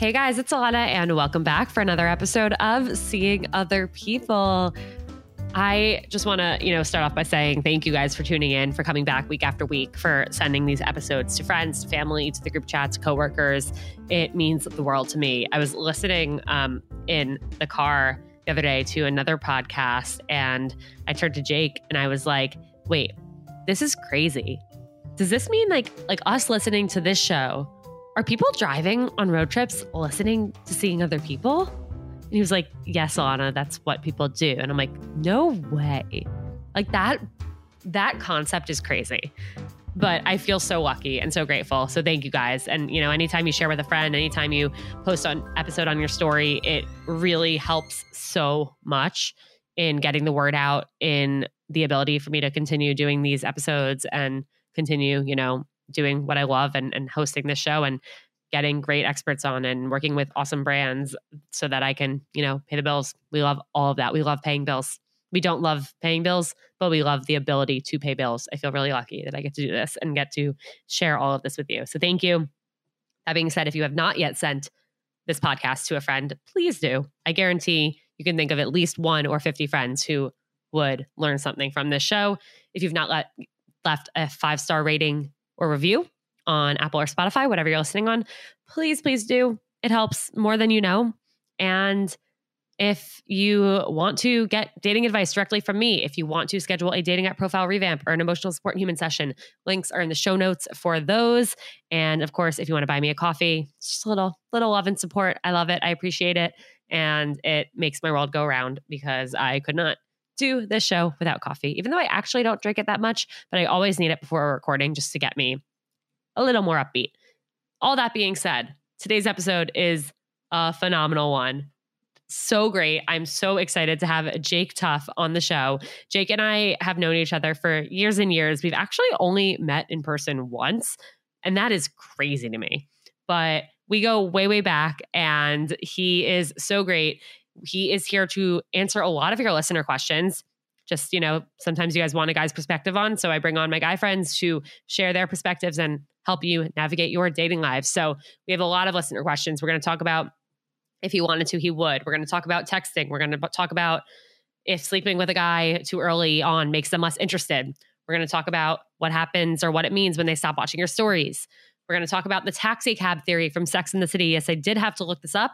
Hey guys, it's Alana, and welcome back for another episode of Seeing Other People. I just want to, you know, start off by saying thank you guys for tuning in, for coming back week after week, for sending these episodes to friends, to family, to the group chats, coworkers. It means the world to me. I was listening um, in the car the other day to another podcast, and I turned to Jake and I was like, "Wait, this is crazy. Does this mean like like us listening to this show?" Are people driving on road trips listening to seeing other people? And he was like, Yes, Alana, that's what people do. And I'm like, No way. Like that, that concept is crazy. But I feel so lucky and so grateful. So thank you guys. And you know, anytime you share with a friend, anytime you post an episode on your story, it really helps so much in getting the word out, in the ability for me to continue doing these episodes and continue, you know, doing what I love and, and hosting this show and getting great experts on and working with awesome brands so that I can, you know, pay the bills. We love all of that. We love paying bills. We don't love paying bills, but we love the ability to pay bills. I feel really lucky that I get to do this and get to share all of this with you. So thank you. That being said, if you have not yet sent this podcast to a friend, please do. I guarantee you can think of at least one or 50 friends who would learn something from this show. If you've not let, left a five star rating or review on Apple or Spotify, whatever you're listening on, please, please do. It helps more than you know. And if you want to get dating advice directly from me, if you want to schedule a dating app profile revamp or an emotional support human session, links are in the show notes for those. And of course, if you want to buy me a coffee, just a little, little love and support. I love it. I appreciate it. And it makes my world go round because I could not do this show without coffee, even though I actually don't drink it that much, but I always need it before a recording just to get me a little more upbeat. All that being said, today's episode is a phenomenal one. So great. I'm so excited to have Jake Tuff on the show. Jake and I have known each other for years and years. We've actually only met in person once, and that is crazy to me. But we go way, way back, and he is so great. He is here to answer a lot of your listener questions. Just, you know, sometimes you guys want a guy's perspective on. So I bring on my guy friends to share their perspectives and help you navigate your dating lives. So we have a lot of listener questions. We're going to talk about if he wanted to, he would. We're going to talk about texting. We're going to talk about if sleeping with a guy too early on makes them less interested. We're going to talk about what happens or what it means when they stop watching your stories. We're going to talk about the taxi cab theory from Sex in the City. Yes, I did have to look this up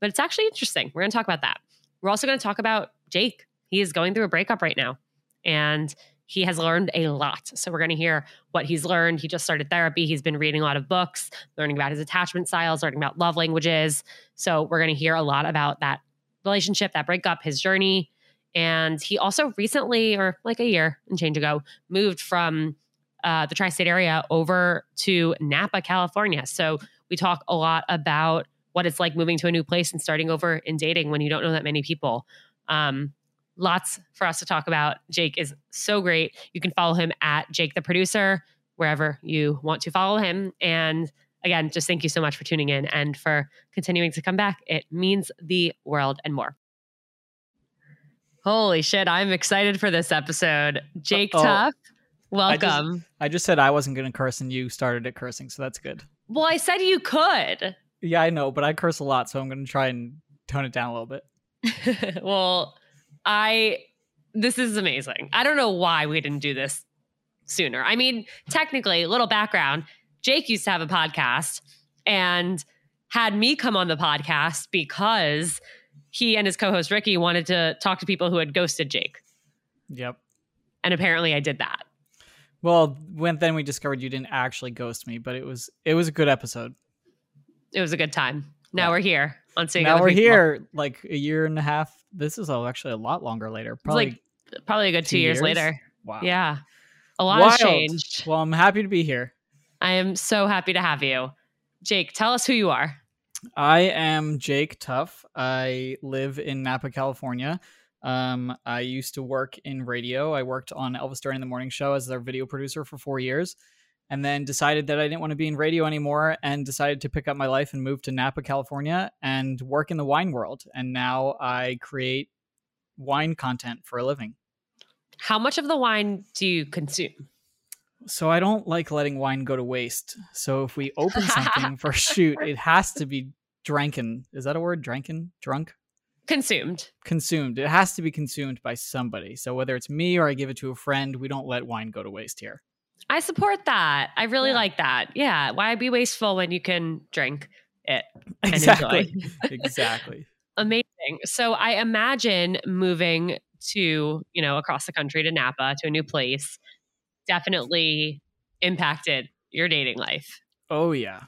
but it's actually interesting. We're going to talk about that. We're also going to talk about Jake. He is going through a breakup right now and he has learned a lot. So we're going to hear what he's learned. He just started therapy. He's been reading a lot of books, learning about his attachment styles, learning about love languages. So we're going to hear a lot about that relationship, that breakup, his journey. And he also recently, or like a year and change ago, moved from uh, the tri state area over to Napa, California. So we talk a lot about what it's like moving to a new place and starting over in dating when you don't know that many people. Um, lots for us to talk about. Jake is so great. You can follow him at Jake the producer wherever you want to follow him. And again, just thank you so much for tuning in and for continuing to come back. It means the world and more. Holy shit, I'm excited for this episode. Jake oh, Tuff, welcome. I just, I just said I wasn't going to curse and you started it cursing, so that's good. Well, I said you could. Yeah, I know, but I curse a lot, so I'm going to try and tone it down a little bit. well, I this is amazing. I don't know why we didn't do this sooner. I mean, technically, a little background, Jake used to have a podcast and had me come on the podcast because he and his co-host Ricky wanted to talk to people who had ghosted Jake. Yep. And apparently I did that. Well, when then we discovered you didn't actually ghost me, but it was it was a good episode it was a good time. Now yeah. we're here on seeing. Now we're people. here, like a year and a half. This is actually a lot longer later. Probably like probably a good two, two years, years, later. Wow. Yeah, a lot Wild. has changed. Well, I'm happy to be here. I am so happy to have you, Jake. Tell us who you are. I am Jake Tuff. I live in Napa, California. Um, I used to work in radio. I worked on Elvis Duran in the Morning Show as their video producer for four years and then decided that I didn't want to be in radio anymore and decided to pick up my life and move to Napa, California and work in the wine world. And now I create wine content for a living. How much of the wine do you consume? So I don't like letting wine go to waste. So if we open something for a shoot, it has to be dranken. Is that a word? Dranken? Drunk? Consumed. Consumed. It has to be consumed by somebody. So whether it's me or I give it to a friend, we don't let wine go to waste here. I support that. I really Yeah. like that. Yeah. Why be wasteful when you can drink it? and Exactly. exactly. Amazing. So I imagine moving to, you know, across the country to Napa to a new place definitely impacted your dating life. Oh yeah.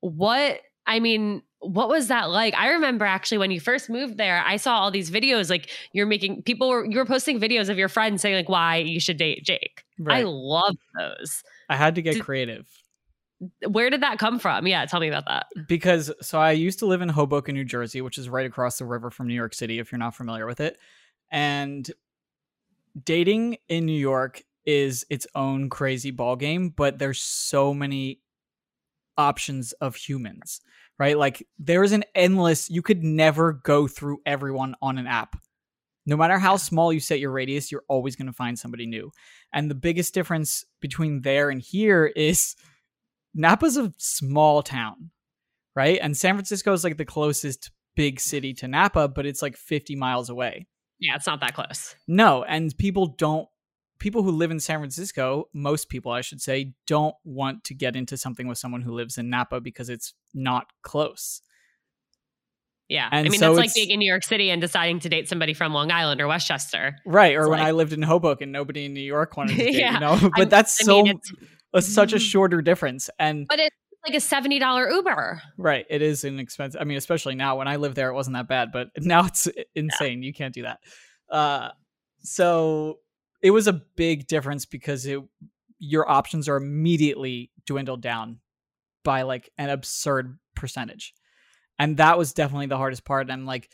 What I mean, what was that like? I remember actually when you first moved there, I saw all these videos like you're making people were you were posting videos of your friends saying like why you should date Jake. I love those. I had to get Did- creative. Where did that come from? Yeah, tell me about that. because so I used to live in Hoboken, New Jersey, which is right across the river from New York City if you're not familiar with it. And dating in New York is its own crazy ball game, but there's so many options of humans, right? Like there's an endless you could never go through everyone on an app. No matter how small you set your radius, you're always going to find somebody new. And the biggest difference between there and here is Napa's a small town, right? And San Francisco is like the closest big city to Napa, but it's like 50 miles away. Yeah, it's not that close. No, and people don't people who live in San Francisco, most people I should say, don't want to get into something with someone who lives in Napa because it's not close. Yeah. And I mean, so that's like being in New York City and deciding to date somebody from Long Island or Westchester. Right, or It's when like- I lived in Hoboken, nobody in New York wanted to date, Yeah, you know? But I'm- that's I so mean, it's, such a shorter difference and but it's like a $70 Uber. Right. It is an expensive. I mean, especially now. When I lived there, it wasn't that bad, but now it's insane. You can't do that. Uh, so it was a big difference because it your options are immediately dwindled down by like an absurd percentage, and that was definitely the hardest part. And like,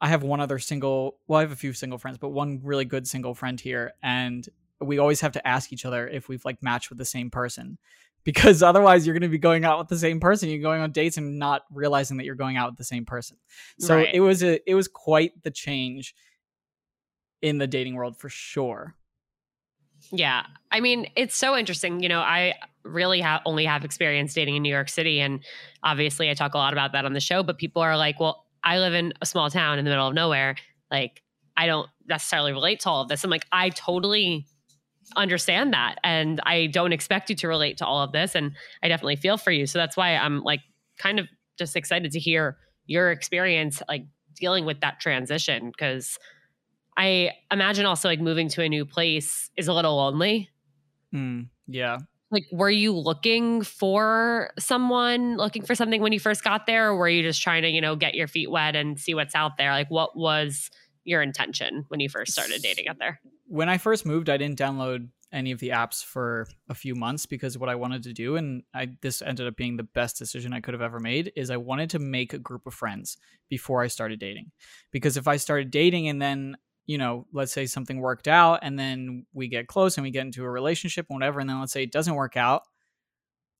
I have one other single. Well, I have a few single friends, but one really good single friend here, and we always have to ask each other if we've like matched with the same person because otherwise you're going to be going out with the same person you're going on dates and not realizing that you're going out with the same person so Right. it was a it was quite the change in the dating world for sure Yeah. I mean, it's so interesting. You know, I really have only have experience dating in New York City. And obviously, I talk a lot about that on the show, but people are like, well, I live in a small town in the middle of nowhere. Like, I don't necessarily relate to all of this. I'm like, I totally understand that. And I don't expect you to relate to all of this. And I definitely feel for you. So that's why I'm like kind of just excited to hear your experience, like dealing with that transition. Cause I imagine also like moving to a new place is a little lonely. Mm, yeah Like, were you looking for someone, looking for something when you first got there, or were you just trying to, you know, get your feet wet and see what's out there? Like, what was your intention when you first started dating out there? when i first moved i didn't download any of the apps for a few months because what i wanted to do and i this ended up being the best decision i could have ever made is i wanted to make a group of friends before i started dating because if i started dating and then you know let's say something worked out and then we get close and we get into a relationship and whatever and then let's say it doesn't work out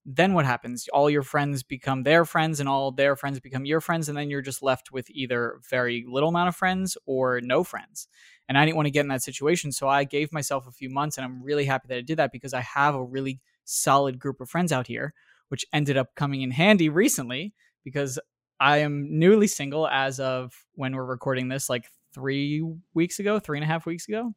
then what happens all your friends become their friends and all their friends become your friends and then you're just left with either very little amount of friends or no friends and I didn't want to get in that situation. So I gave myself a few months, and I'm really happy that I did that because I have a really solid group of friends out here, which ended up coming in handy recently because I am newly single as of when we're recording this, like three weeks ago, three and a half weeks ago.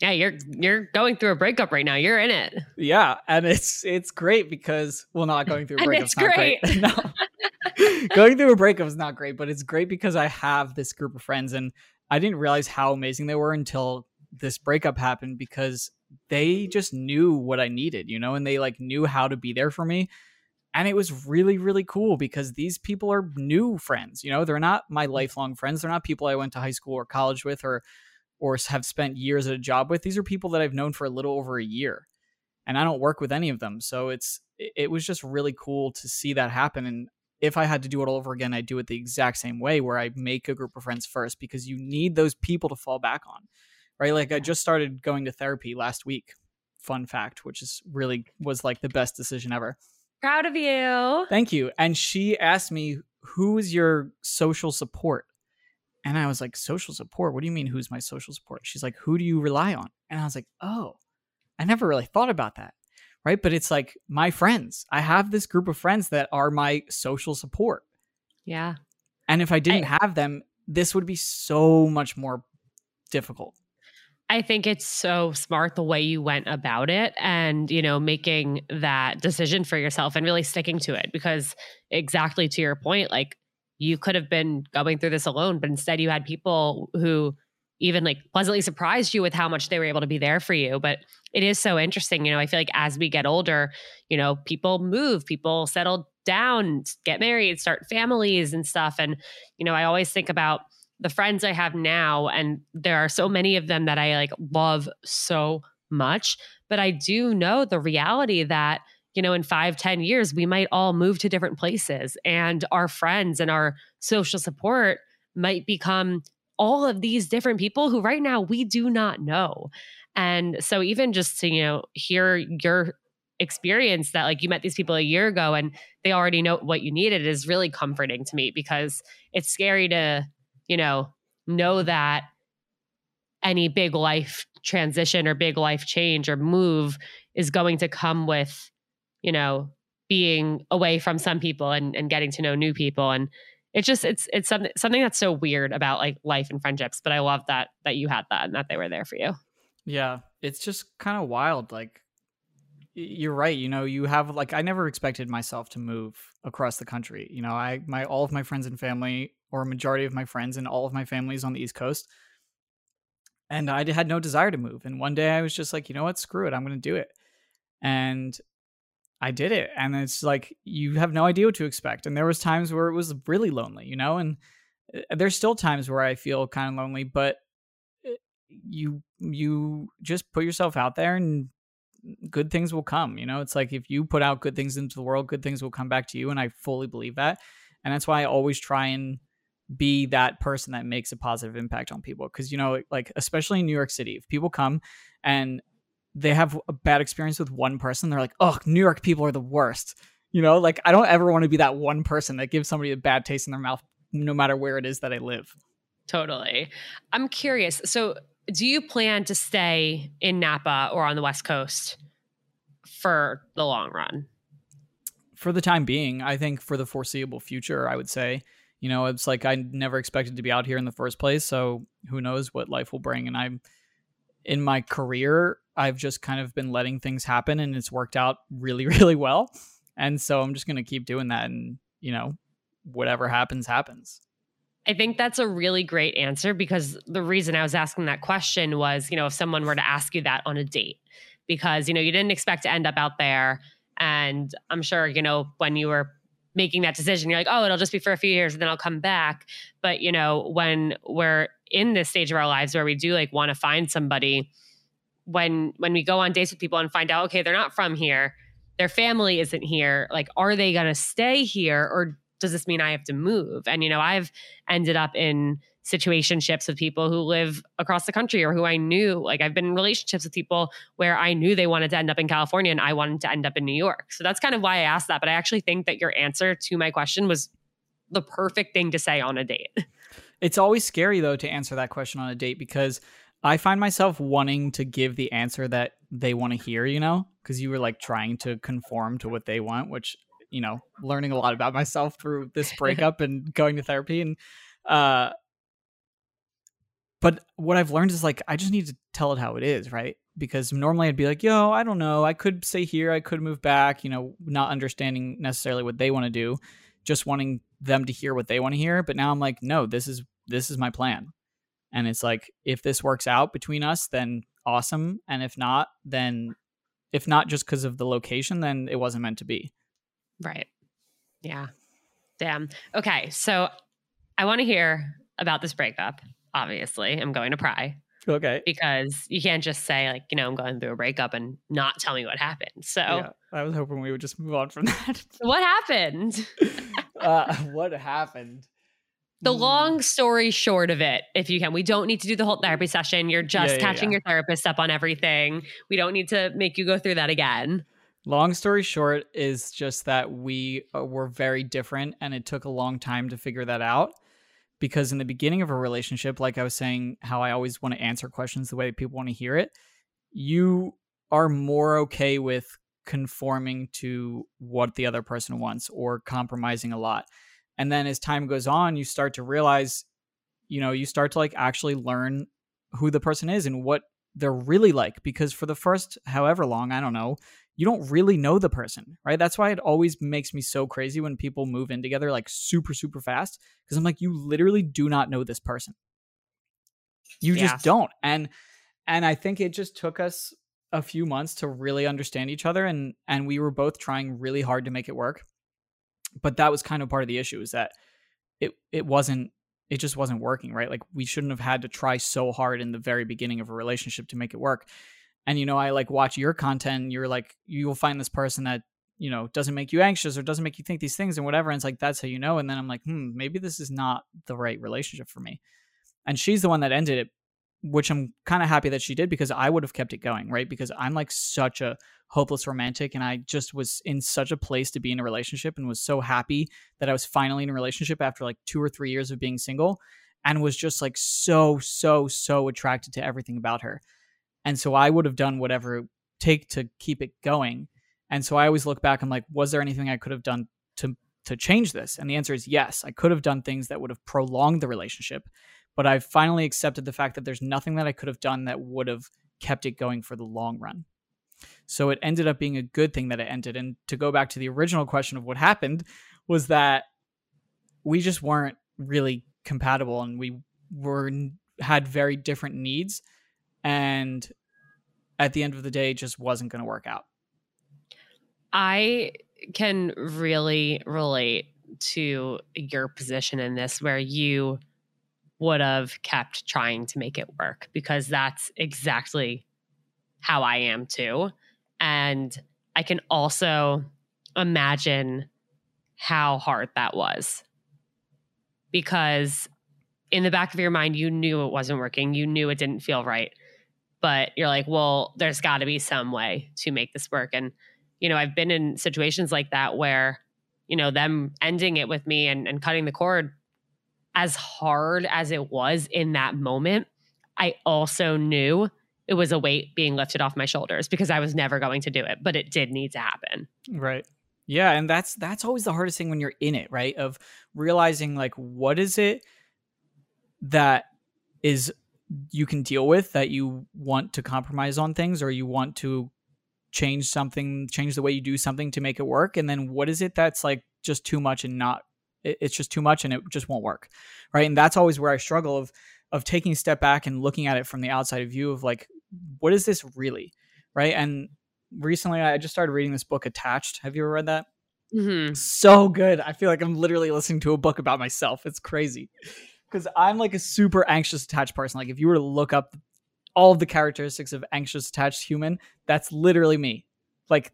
Yeah, you're you're going through a breakup right now. You're in it. Yeah, and it's it's great because well, not going through a breakup. it's not great. no, going through a breakup is not great, but it's great because I have this group of friends, and I didn't realize how amazing they were until this breakup happened because they just knew what I needed, you know, and they like knew how to be there for me. And it was really, really cool because these people are new friends. You know, they're not my mm. lifelong friends. They're not people I went to high school or college with or or have spent years at a job with. These are people that I've known for a little over a year. And I don't work with any of them. So it's it it was just really cool to see that happen. And if I had to do it all over again, I'd do it the exact same way where I make a group of friends first because you need those people to fall back on. Right? Like I just started going to therapy last week. Fun fact, which is really was like the best decision ever. Proud of you. Thank you. And she asked me, Who is your social support? And I was like, Social support? What do you mean, who's my social support? She's like, Who do you rely on? And I was like, Oh, I never really thought about that. Right. But it's like my friends. I have this group of friends that are my social support. Yeah. And if I didn't I, have them, this would be so much more difficult. I think it's so smart the way you went about it and, you know, making that decision for yourself and really sticking to it because exactly to your point, like you could have been going through this alone, but instead you had people who even like pleasantly surprised you with how much they were able to be there for you. But it is so interesting. You know, I feel like as we get older, you know, people move, people settle down, get married, start families and stuff. And, you know, I always think about the friends I have now, and there are so many of them that I like love so much. But I do know the reality that, you know, in five, ten years, we might all move to different places and our friends and our social support might become all of these different people who right now we do not know. And so even just to, you know, hear your experience that like you met these people a year ago and they already know what you needed is really comforting to me because it's scary to, you know, know that any big life transition or big life change or move is going to come with, you know, being away from some people and, and getting to know new people. And it's just it's it's something something that's so weird about like life and friendships but i love that that you had that and that they were there for you yeah it's just kind of wild like you're right you know you have like i never expected myself to move across the country you know i my all of my friends and family or a majority of my friends and all of my families on the east coast and i had no desire to move and one day i was just like you know what screw it i'm going to do it and I did it. And it's like you have no idea what to expect. And there was times where it was really lonely, you know, and uh, there's still times where I feel kind of lonely, but uh, you you just put yourself out there and good things will come, you know? It's like if you put out good things into the world, good things will come back to you and I fully believe that. And that's why I always try and be that person that makes a positive impact on people because you know like especially in New York City if people come and they have a bad experience with one person, they're like, oh, New York people are the worst. You know, like I don't ever want to be that one person that gives somebody a bad taste in their mouth, no matter where it is that I live. Totally. I'm curious. So, do you plan to stay in Napa or on the West Coast for the long run? For the time being, I think for the foreseeable future, I would say, you know, it's like I never expected to be out here in the first place. So, who knows what life will bring. And I'm in my career, I've just kind of been letting things happen and it's worked out really, really well. And so I'm just going to keep doing that. And, you know, whatever happens, happens. I think that's a really great answer because the reason I was asking that question was, you know, if someone were to ask you that on a date, because, you know, you didn't expect to end up out there. And I'm sure, you know, when you were making that decision, you're like, oh, it'll just be for a few years and then I'll come back. But, you know, when we're in this stage of our lives where we do like want to find somebody, when when we go on dates with people and find out okay they're not from here. Their family isn't here. Like are they going to stay here or does this mean i have to move? And you know i've ended up in situationships with people who live across the country or who i knew. Like i've been in relationships with people where i knew they wanted to end up in california and i wanted to end up in new york. So that's kind of why i asked that but i actually think that your answer to my question was the perfect thing to say on a date. It's always scary though to answer that question on a date because I find myself wanting to give the answer that they want to hear, you know, because you were like trying to conform to what they want, which, you know, learning a lot about myself through this breakup and going to therapy. And, uh, but what I've learned is like, I just need to tell it how it is, right? Because normally I'd be like, yo, I don't know. I could stay here. I could move back, you know, not understanding necessarily what they want to do, just wanting them to hear what they want to hear. But now I'm like, no, this is, this is my plan and it's like if this works out between us then awesome and if not then if not just because of the location then it wasn't meant to be right yeah damn okay so i want to hear about this breakup obviously i'm going to pry okay because you can't just say like you know i'm going through a breakup and not tell me what happened so yeah, i was hoping we would just move on from that what happened uh, what happened the mm. long story short of it, if you can, we don't need to do the whole therapy session. You're just yeah, yeah, catching your therapist up on everything. We don't need to make you go through that again. Long story short is just that we uh, were very different and it took a long time to figure that out. Because in the beginning of a relationship, like I was saying, how I always want to answer questions the way that people want to hear it, you are more okay with conforming to what the other person wants or compromising a lot. And then as time goes on, you start to realize, you know, you start to like actually learn who the person is and what they're really like because for the first however long, I don't know, you don't really know the person, right? That's why it always makes me so crazy when people move in together like super, super fast because I'm like, you literally do not know this person. You yeah. just don't. And and I think it just took us a few months to really understand each other and and we were both trying really hard to make it work. But that was kind of part of the issue is that it it wasn't it just wasn't working, right? Like we shouldn't have had to try so hard in the very beginning of a relationship to make it work and you know i like watch your content you're like you'll find this person that you know doesn't make you anxious or doesn't make you think these things and whatever and it's like that's how you know and then i'm like hmm maybe this is not the right relationship for me. And she's the one that ended it which i'm kind of happy that she did because i would have kept it going right? Because i'm like such a hopeless romantic and i just was in such a place to be in a relationship and was so happy that i was finally in a relationship after like two or three years of being single and was just like so so so attracted to everything about her and so I would have done whatever it take to keep it going. And so I always look back. I'm like, was there anything I could have done to to change this? And the answer is yes. I could have done things that would have prolonged the relationship, but I've finally accepted the fact that there's nothing that I could have done that would have kept it going for the long run. So it ended up being a good thing that it ended. And to go back to the original question of what happened was that we just weren't really compatible and we were had very different needs and at the end of the day just wasn't going to work out. I can really relate to your position in this where you would have kept trying to make it work because that's exactly how I am too. And I can also imagine how hard that was because in the back of your mind, you knew it wasn't working. You knew it didn't feel right but you're like, well, there's got to be some way to make this work. And, you know, I've been in situations like that where, you know, them ending it with me and, and cutting the cord, as hard as it was in that moment, I also knew it was a weight being lifted off my shoulders because I was never going to do it, but it did need to happen. Right. Yeah, and that's that's always the hardest thing when you're in it, right? Of realizing like what is it that is you can deal with that you want to compromise on things or you want to change something change the way you do something to make it work. And then what is it that's like just too much and not it's just too much and it just won't work right? And that's always where i struggle of of taking a step back and looking at it from the outside view of like what is this really right? And recently i just started reading this book attached. Have you ever read that? Mm-hmm. so good. I feel like i'm literally listening to a book about myself. It's crazy because I'm like a super anxious attached person. Like if you were to look up all of the characteristics of anxious attached human, that's literally me. Like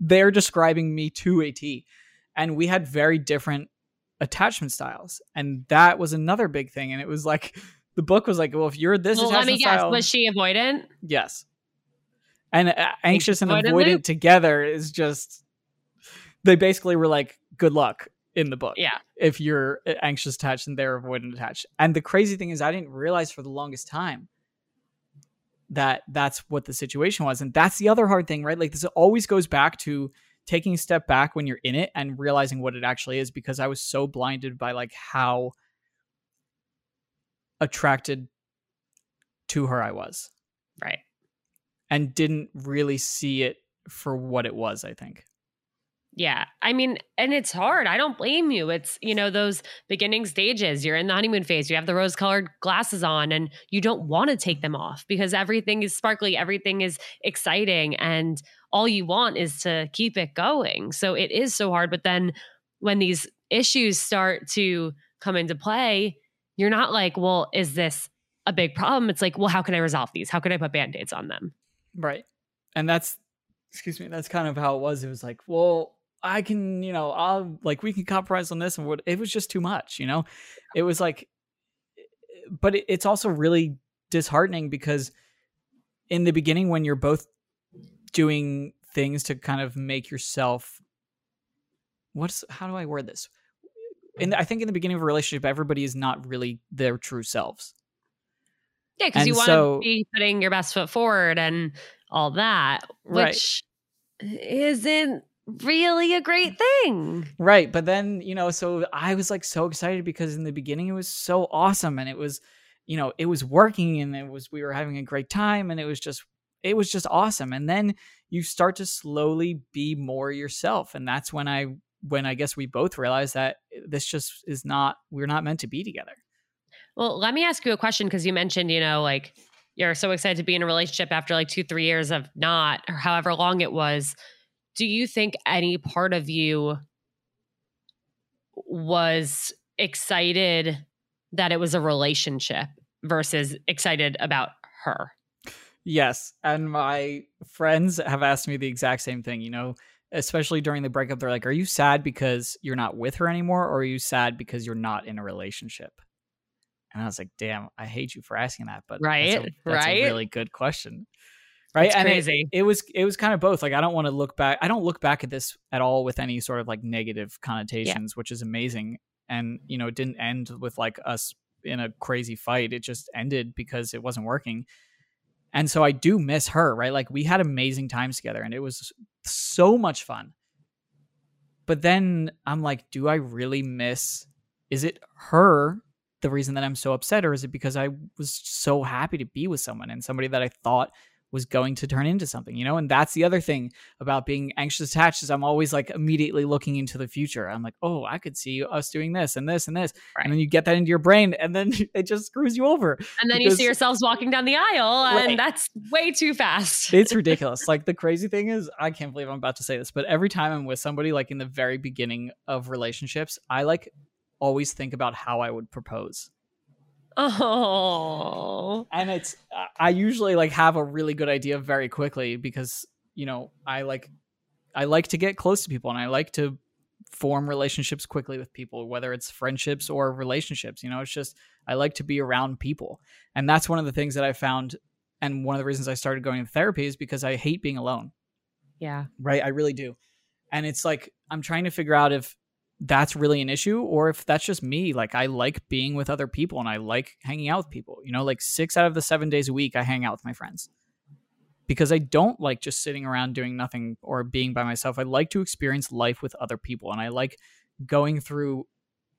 they're describing me to a T. And we had very different attachment styles. And that was another big thing. And it was like the book was like, well, if you're this well, attachment let me guess, style, was she avoidant? Yes. And uh, anxious and avoidant together is just they basically were like, good luck in the book. Yeah. If you're uh, anxious attached and they're avoidant attached. And the crazy thing is I didn't realize for the longest time that that's what the situation was. And that's the other hard thing, right? Like this always goes back to taking a step back when you're in it and realizing what it actually is because I was so blinded by like how attracted to her I was. Right. And didn't really see it for what it was, I think. Yeah. I mean, and it's hard. I don't blame you. It's, you know, those beginning stages. You're in the honeymoon phase. You have the rose colored glasses on and you don't want to take them off because everything is sparkly, everything is exciting. And all you want is to keep it going. So it is so hard. But then when these issues start to come into play, you're not like, well, is this a big problem? It's like, well, how can I resolve these? How can I put band aids on them? Right. And that's, excuse me, that's kind of how it was. It was like, well, I can, you know, I'll like we can compromise on this and what it was just too much, you know. It was like but it, it's also really disheartening because in the beginning when you're both doing things to kind of make yourself what's how do I word this? And I think in the beginning of a relationship everybody is not really their true selves. Yeah, because you want so, to be putting your best foot forward and all that, which right. isn't really a great thing. Right. But then, you know, so I was like so excited because in the beginning it was so awesome and it was, you know, it was working and it was, we were having a great time and it was just, it was just awesome. And then you start to slowly be more yourself. And that's when I, when I guess we both realized that this just is not, we're not meant to be together. Well, let me ask you a question because you mentioned, you know, like you're so excited to be in a relationship after like two, three years of not, or however long it was do you think any part of you was excited that it was a relationship versus excited about her? Yes. And my friends have asked me the exact same thing, you know, especially during the breakup. They're like, Are you sad because you're not with her anymore? Or are you sad because you're not in a relationship? And I was like, Damn, I hate you for asking that. But right. That's a, that's right. a really good question right? It's and crazy. It, it, was it was kind of both. Like i don't want to look back i don't look back at this at all with any sort of like negative connotations yeah. which is amazing. And you know it didn't end with like us in a crazy fight. It just ended because it wasn't working. And so i do miss her right? Like we had amazing times together and it was so much fun. But then i'm like do i really miss is it her the reason that i'm so upset or is it because i was so happy to be with someone and somebody that i thought was going to turn into something, you know? And that's the other thing about being anxious attached is I'm always like immediately looking into the future. I'm like, oh, I could see us doing this and this and this. Right. And then you get that into your brain and then it just screws you over. And then because, you see yourselves walking down the aisle and right. that's way too fast. it's ridiculous. like the crazy thing is, I can't believe I'm about to say this, but every time I'm with somebody, like in the very beginning of relationships, I like always think about how I would propose. Oh. And it's I usually like have a really good idea very quickly because, you know, I like I like to get close to people and I like to form relationships quickly with people, whether it's friendships or relationships. You know, it's just I like to be around people. And that's one of the things that I found and one of the reasons I started going to therapy is because I hate being alone. Yeah. Right? I really do. And it's like I'm trying to figure out if that's really an issue or if that's just me like i like being with other people and i like hanging out with people you know like six out of the seven days a week i hang out with my friends. Because i don't like just sitting around doing nothing or being by myself. I like to experience life with other people and i like going through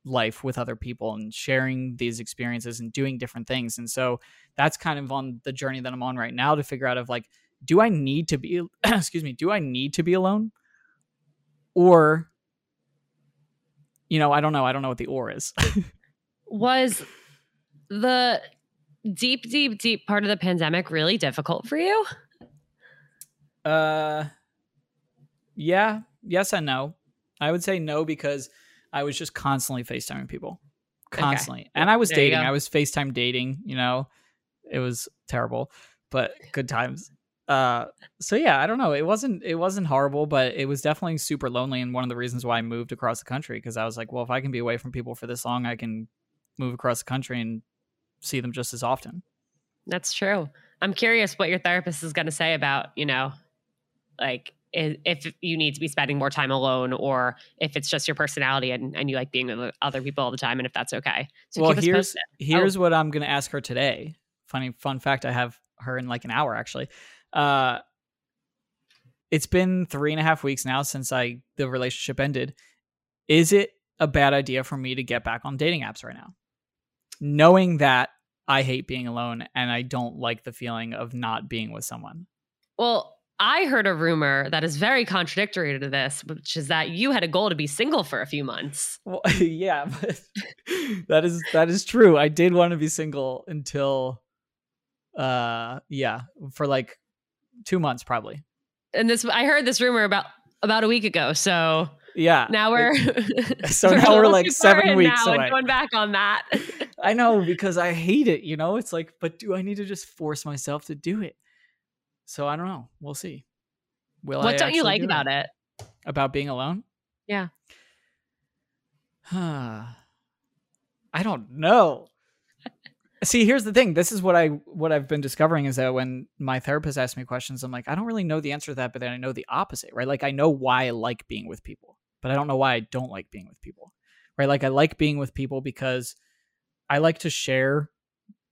life with other people and sharing these experiences and doing different things. And so that's kind of on the journey that i'm on right now to figure out of like do i need to be excuse me do i need to be alone? Or you know, I don't know. I don't know what the or is. was the deep, deep, deep part of the pandemic really difficult for you? Uh, yeah, yes and no. I would say no because I was just constantly FaceTiming people, constantly, okay. and I was there dating. I was FaceTime dating. You know, it was terrible, but good times uh so yeah i don't know it wasn't it wasn't horrible but it was definitely super lonely and one of the reasons why i moved across the country because i was like well if i can be away from people for this long i can move across the country and see them just as often. That's true. I'm curious what your therapist is going to say about you know like if you need to be spending more time alone or if it's just your personality and, and you like being with other people all the time and if that's okay. So well here's here's oh. what i'm going to ask her today. Funny fun fact i have her in like an hour actually uh, it's been three and a half weeks now since I the relationship ended. Is it a bad idea for me to get back on dating apps right now, knowing that I hate being alone and I don't like the feeling of not being with someone? Well, I heard a rumor that is very contradictory to this, which is that you had a goal to be single for a few months. Well, yeah, but that is that is true. I did want to be single until uh yeah, for like two months probably. And this, I heard this rumor about about a week ago. So yeah, now we're so we're now we're like seven weeks away. going back on that. I know because I hate it. You know, it's like, but do I need to just force myself to do it? So I don't know. We'll see. Will what I don't you like do about it? it? About being alone? Yeah. I don't know see here's the thing this is what i what i've been discovering is that when my therapist asks me questions i'm like i don't really know the answer to that but then i know the opposite right like i know why i like being with people but i don't know why i don't like being with people right like i like being with people because i like to share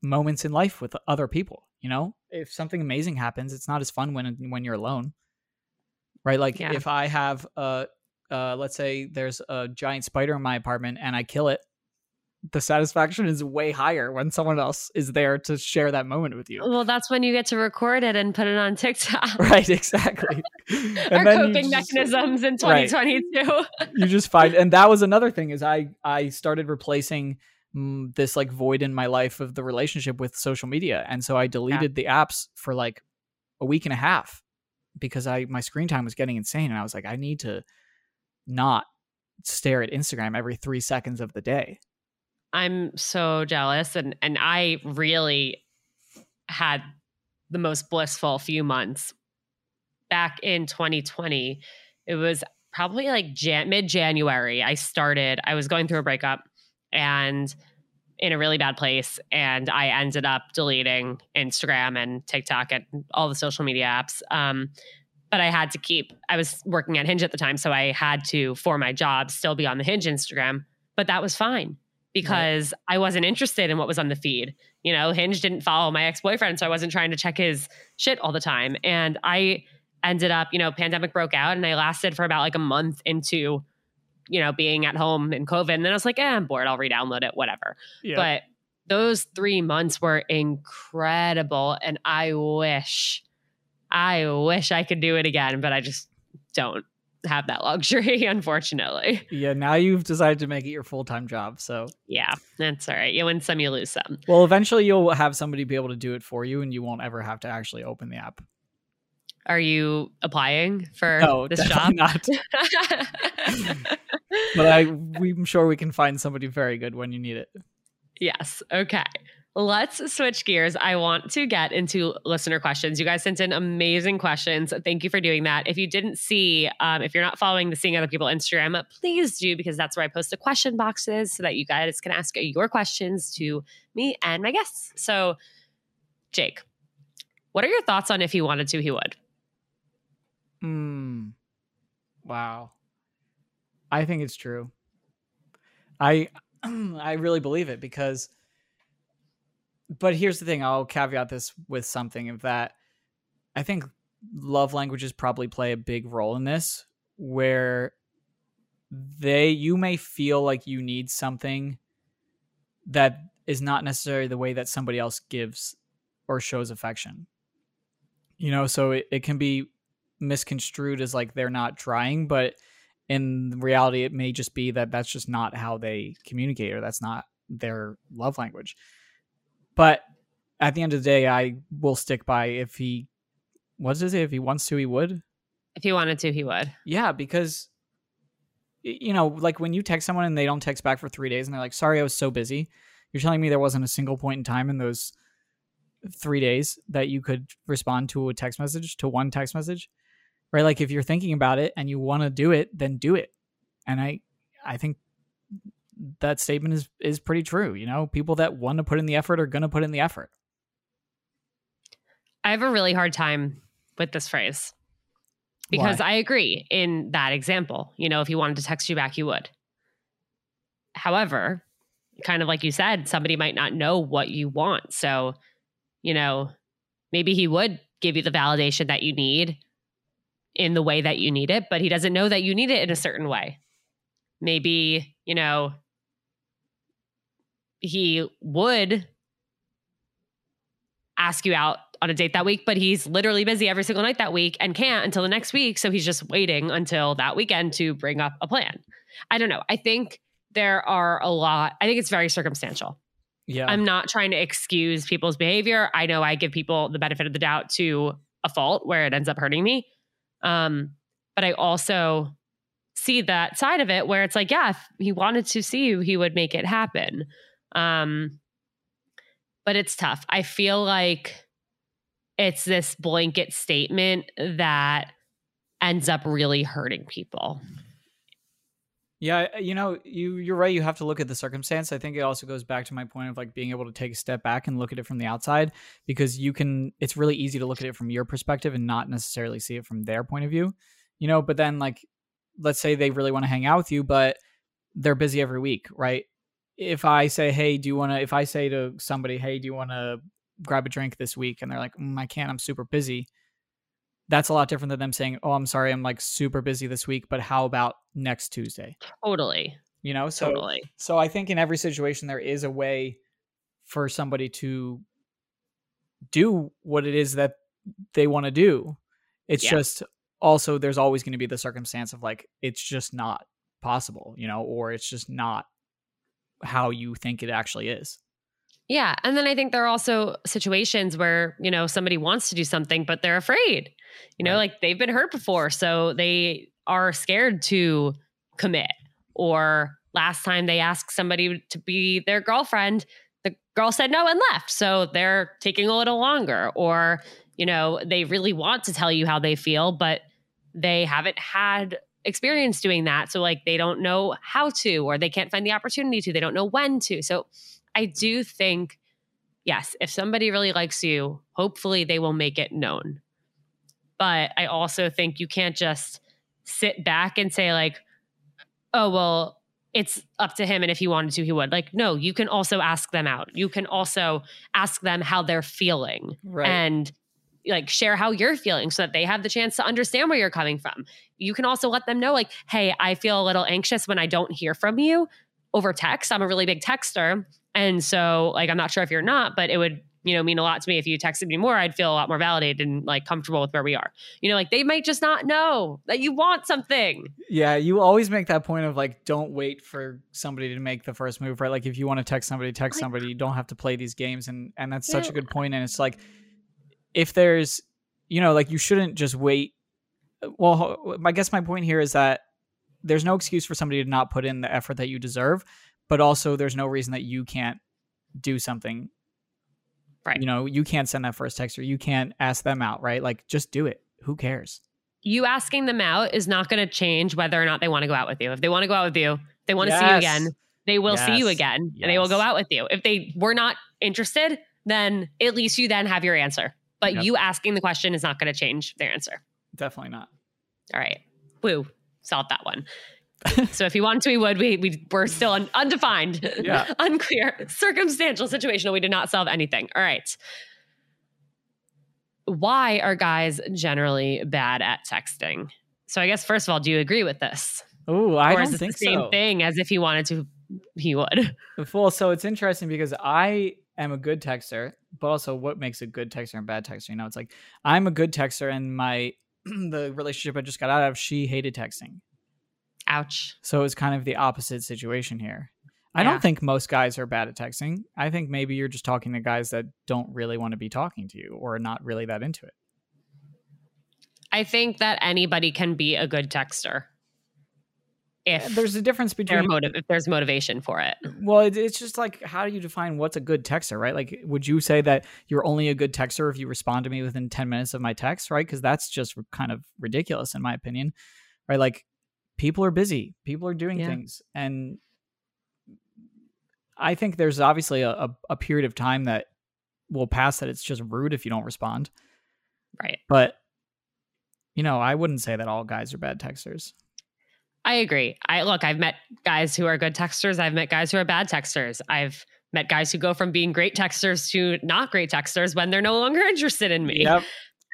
moments in life with other people you know if something amazing happens it's not as fun when when you're alone right? Like Yeah. if I have a, uh, let's say there's a giant spider in my apartment and I kill it, the satisfaction is way higher when someone else is there to share that moment with you. Well, that's when you get to record it and put it on TikTok. Right, exactly. Our coping just- mechanisms in Right. 2022. you just find and that was another thing is i i started replacing mm, this like void in my life of the relationship with social media and so i deleted the apps for like a week and a half because i my screen time was getting insane and i was like i need to not stare at instagram every three seconds of the day I'm so jealous and and I really had the most blissful few months back in 2020. It was probably like Jan- mid January. I started. I was going through a breakup and in a really bad place, and I ended up deleting Instagram and TikTok and all the social media apps. Um, but I had to keep. I was working at Hinge at the time, so I had to, for my job, still be on the Hinge Instagram. But that was fine because I wasn't interested in what was on the feed. You know, Hinge didn't follow my ex boyfriend, so I wasn't trying to check his shit all the time. And I ended up, you know, pandemic broke out and I lasted for about like a month into, you know, being at home in COVID. And then I was like, eh, I'm bored. I'll re download it, whatever. But those three months were incredible. And I wish, I wish I could do it again, but I just don't have that luxury, unfortunately. yeah now you've decided to make it your full-time job so Yeah, that's all right. You win some, you lose some. well eventually you'll have somebody be able to do it for you and you won't ever have to actually open the app Are you applying for no this job? not but I, I'm sure we can find somebody very good when you need it. yes. Okay. Let's switch gears. I want to get into listener questions. You guys sent in amazing questions. Thank you for doing that. If you didn't see, um, if you're not following the Seeing Other People Instagram, please do because that's where I post the question boxes so that you guys can ask your questions to me and my guests. So, Jake, what are your thoughts on if he wanted to, he would? Hmm. Wow. I think it's true. I I really believe it because but here's the thing, I'll caveat this with something of that I think love languages probably play a big role in this where they you may feel like you need something that is not necessarily the way that somebody else gives or shows affection. You know, so it, it can be misconstrued as like they're not trying, but in reality, it may just be that that's just not how they communicate or that's not their love language. But at the end of the day, I will stick by if he, what does it say? If he wants to, he would. If he wanted to, he would. Yeah, because you know, like when you text someone and they don't text back for three days and they're like, "Sorry, I was so busy." You're telling me there wasn't a single point in time in those three days that you could respond to a text message to one text message, right? Like if you're thinking about it and you want to do it, then do it. And I, I think that statement is is pretty true. You know, people that want to put in the effort are going to put in the effort. I have a really hard time with this phrase because Why? I agree in that example. You know, if he wanted to text you back, he would. However, kind of like you said, somebody might not know what you want. So, you know, maybe he would give you the validation that you need in the way that you need it, but he doesn't know that you need it in a certain way. Maybe, you know, he would ask you out on a date that week, but he's literally busy every single night that week and can't until the next week. So he's just waiting until that weekend to bring up a plan. I don't know. I think there are a lot, I think it's very circumstantial. Yeah, I'm not trying to excuse people's behavior. I know I give people the benefit of the doubt to a fault where it ends up hurting me. Um, but I also see that side of it where it's like, yeah, if he wanted to see you, he would make it happen. Um, but it's tough. I feel like it's this blanket statement that ends up really hurting people. Yeah, you know, you you're right. You have to look at the circumstance. I think it also goes back to my point of like being able to take a step back and look at it from the outside because you can. It's really easy to look at it from your perspective and not necessarily see it from their point of view. You know, but then like, let's say they really want to hang out with you, but they're busy every week, right? If I say, hey, do you want to? If I say to somebody, hey, do you want to grab a drink this week, and they're like, mm, I can't. I'm super busy. that's a lot different than them saying, "Oh, I'm sorry, I'm like super busy this week, but how about next Tuesday?" Totally. You know, so Totally. so I think in every situation there is a way for somebody to do what it is that they want to do. It's Yeah. just also there's always going to be the circumstance of like it's just not possible, you know, or it's just not how you think it actually is. Yeah. And then I think there are also situations where, you know, somebody wants to do something, but they're afraid. You know, Right. like they've been hurt before. So they are scared to commit. Or last time they asked somebody to be their girlfriend, the girl said no and left. So they're taking a little longer. Or, you know, they really want to tell you how they feel, but they haven't had experience doing that. So, like, they don't know how to, or they can't find the opportunity to, they don't know when to. So, I do think, yes, if somebody really likes you, hopefully they will make it known. But I also think you can't just sit back and say, like, oh, well, it's up to him. And if he wanted to, he would. Like, no, you can also ask them out. You can also ask them how they're feeling Right. and like share how you're feeling so that they have the chance to understand where you're coming from. You can also let them know, like, hey, I feel a little anxious when I don't hear from you over text. I'm a really big texter. And so, like, I'm not sure if you're not, but it would, you know, mean a lot to me if you texted me more. I'd feel a lot more validated and like comfortable with where we are. You know, like they might just not know that you want something. Yeah, you always make that point of like, don't wait for somebody to make the first move, right? Like, if you want to text somebody, text Like- somebody. You don't have to play these games, and and that's such a good point. And it's like, if there's, you know, like you shouldn't just wait. Well, I guess my point here is that there's no excuse for somebody to not put in the effort that you deserve, but also there's no reason that you can't do something. Right. You know, you can't send that first text or you can't ask them out, right? Like, just do it. Who cares? You asking them out is not going to change whether or not they want to go out with you. If they want to go out with you, they want to see you again, they will see you Yes. again and they will go out with you. If they were not interested, then at least you then have your answer. But Yep. you asking the question is not going to change their answer. Definitely not. All right. Woo. Solved that one. so if you wanted to, he would. We, we we're still un, undefined, Yeah. unclear, circumstantial, situational. We did not solve anything. All right. Why are guys generally bad at texting? So I guess first of all, do you agree with this? Oh, I or don't is it think the same so. thing as if he wanted to, he would? Well, so it's interesting because I am a good texter, but also what makes a good texter and bad texter? You know, it's like I'm a good texter, and my the relationship I just got out of, she hated texting, Ouch. so it's kind of the opposite situation here. I Yeah. don't think most guys are bad at texting. I think maybe you're just talking to guys that don't really want to be talking to you or are not really that into it. I think that anybody can be a good texter if There's a difference between motive, if there's motivation for it. Well, it, it's just like how do you define what's a good texter, right? Like, would you say that you're only a good texter if you respond to me within 10 minutes of my text, right? Because that's just kind of ridiculous, in my opinion, right? Like, people are busy, people are doing Yeah. things. And I think there's obviously a, a, a period of time that will pass that it's just rude if you don't respond. Right. But, you know, I wouldn't say that all guys are bad texters. I agree. I look, I've met guys who are good texters. I've met guys who are bad texters. I've met guys who go from being great texters to not great texters when they're no longer interested in me. Yep.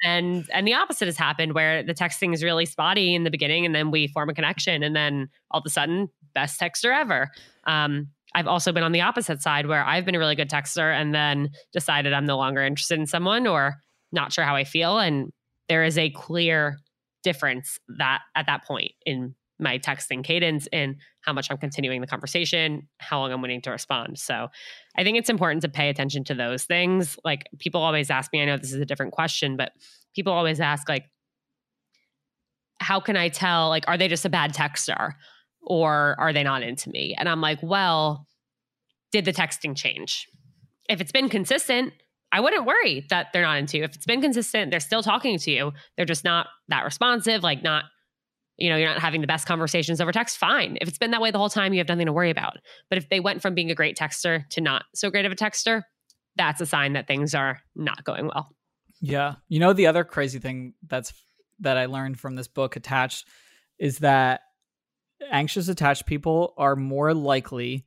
And and the opposite has happened where the texting is really spotty in the beginning and then we form a connection and then all of a sudden best texter ever. Um I've also been on the opposite side where I've been a really good texter and then decided I'm no longer interested in someone or not sure how I feel and there is a clear difference that at that point in my texting cadence and how much I'm continuing the conversation, how long I'm waiting to respond. So I think it's important to pay attention to those things. Like people always ask me, I know this is a different question, but people always ask, like, how can I tell, like, are they just a bad texter or are they not into me? And I'm like, well, did the texting change? If it's been consistent, I wouldn't worry that they're not into you. If it's been consistent, they're still talking to you. They're just not that responsive, like not, you know, you're not having the best conversations over text. Fine. If it's been that way the whole time, you have nothing to worry about. But if they went from being a great texter to not so great of a texter, that's a sign that things are not going well. Yeah. You know the other crazy thing that's that I learned from this book attached is that anxious attached people are more likely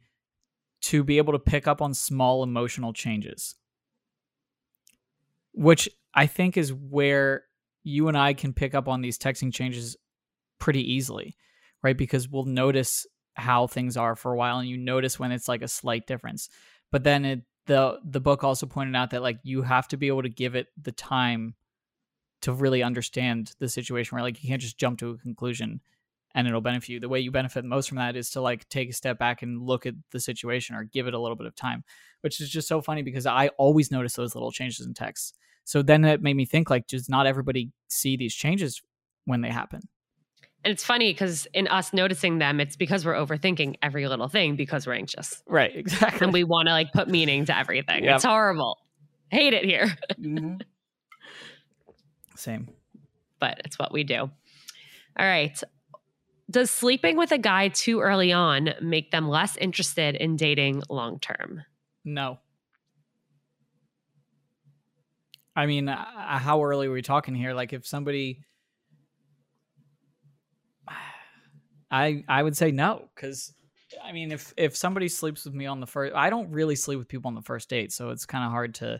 to be able to pick up on small emotional changes. Which I think is where you and I can pick up on these texting changes pretty easily, right? Because we'll notice how things are for a while and you notice when it's like a slight difference. But then it the the book also pointed out that like you have to be able to give it the time to really understand the situation where like you can't just jump to a conclusion and it'll benefit you. The way you benefit most from that is to like take a step back and look at the situation or give it a little bit of time, which is just so funny because I always notice those little changes in text. So then it made me think like, does not everybody see these changes when they happen? And it's funny because in us noticing them, it's because we're overthinking every little thing because we're anxious. Right, exactly. And we want to like put meaning to everything. Yep. It's horrible. Hate it here. mm-hmm. Same. But it's what we do. All right. Does sleeping with a guy too early on make them less interested in dating long term? No. I mean, uh, how early are we talking here? Like, if somebody, I I would say no, because I mean, if if somebody sleeps with me on the first, I don't really sleep with people on the first date, so it's kind of hard to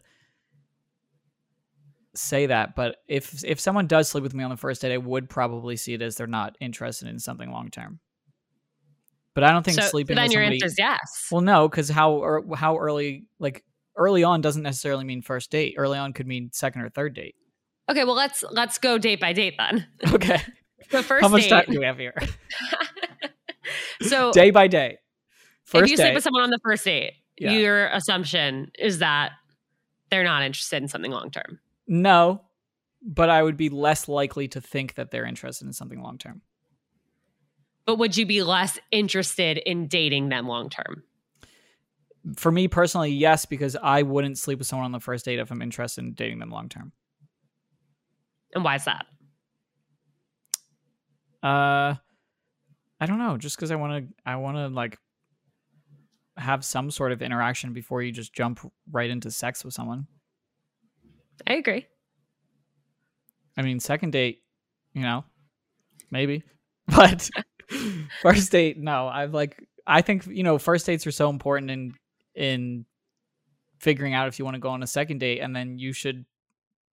say that. But if if someone does sleep with me on the first date, I would probably see it as they're not interested in something long term. But I don't think so, sleeping. Then with your somebody, answer is yes. Well, no, because how or how early like early on doesn't necessarily mean first date. Early on could mean second or third date. Okay, well let's let's go date by date then. Okay. The first How much date, time do we have here? so day by day. First if you day, sleep with someone on the first date, Yeah. your assumption is that they're not interested in something long term. no, but I would be less likely to think that they're interested in something long term. But would you be less interested in dating them long term? For me personally, yes, because I wouldn't sleep with someone on the first date if I'm interested in dating them long term. And why is that? Uh, I don't know. Just because I want to, I want to like have some sort of interaction before you just jump right into sex with someone. I agree. I mean, second date, you know, maybe, but first date, no. I'm like, I think you know, first dates are so important in in figuring out if you want to go on a second date, and then you should,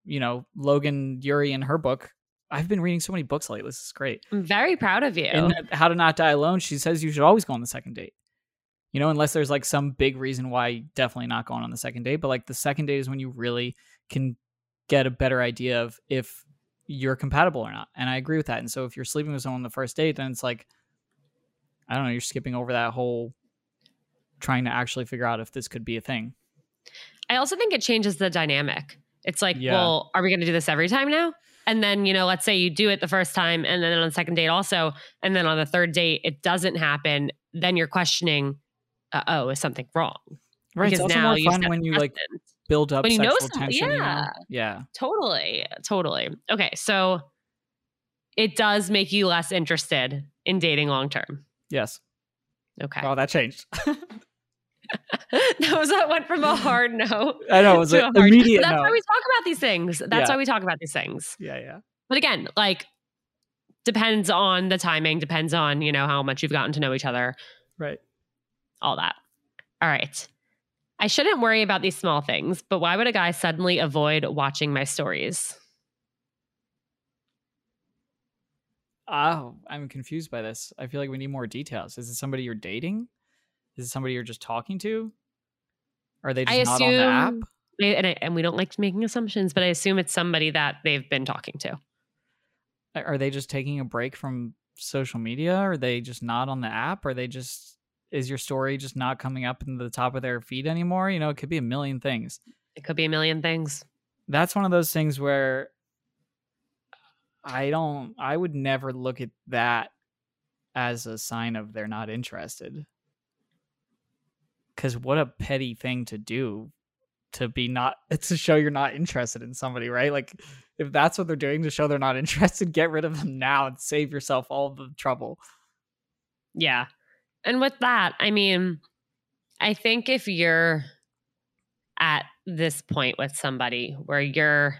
you know, Logan Ury in her book. I've been reading so many books lately. This is great. I'm very proud of you. In How to Not Die Alone, she says you should always go on the second date. You know, unless there's like some big reason why definitely not going on the second date. But like the second date is when you really can get a better idea of if you're compatible or not. And I agree with that. And so if you're sleeping with someone on the first date, then it's like, I don't know, you're skipping over that whole trying to actually figure out if this could be a thing. I also think it changes the dynamic. It's like, Yeah. well, are we going to do this every time now? And then, you know, let's say you do it the first time and then on the second date also. And then on the third date, it doesn't happen. Then you're questioning, uh, oh, is something wrong? Right. It's Because also now more fun when you like build up When you know tension. yeah. Yeah. Totally. Totally. Okay. So it does make you less interested in dating long term. Yes. Okay. Well, that changed. that was that went from a hard no. I know it was to an a hard- immediate that's no. why we talk about these things. That's Yeah. why we talk about these things. yeah, yeah. But again, like depends on the timing, depends on, you know, how much you've gotten to know each other, Right. all that. All right. I shouldn't worry about these small things, but why would a guy suddenly avoid watching my stories? Oh, I'm confused by this. I feel like we need more details. Is it somebody you're dating? Is it somebody you're just talking to? Are they just I not on the app? assume, and, I- and we don't like making assumptions, but I assume it's somebody that they've been talking to. Are they just taking a break from social media? Are they just not on the app? Are they just is your story just not coming up in the top of their feed anymore? You know, it could be a million things. It could be a million things. That's one of those things where I don't I would never look at that as a sign of they're not interested. Cuz what a petty thing to do to be not to show you're not interested in somebody, right? Like if that's what they're doing to show they're not interested, get rid of them now and save yourself all the trouble. Yeah. And with that, I mean, I think if you're at this point with somebody where you're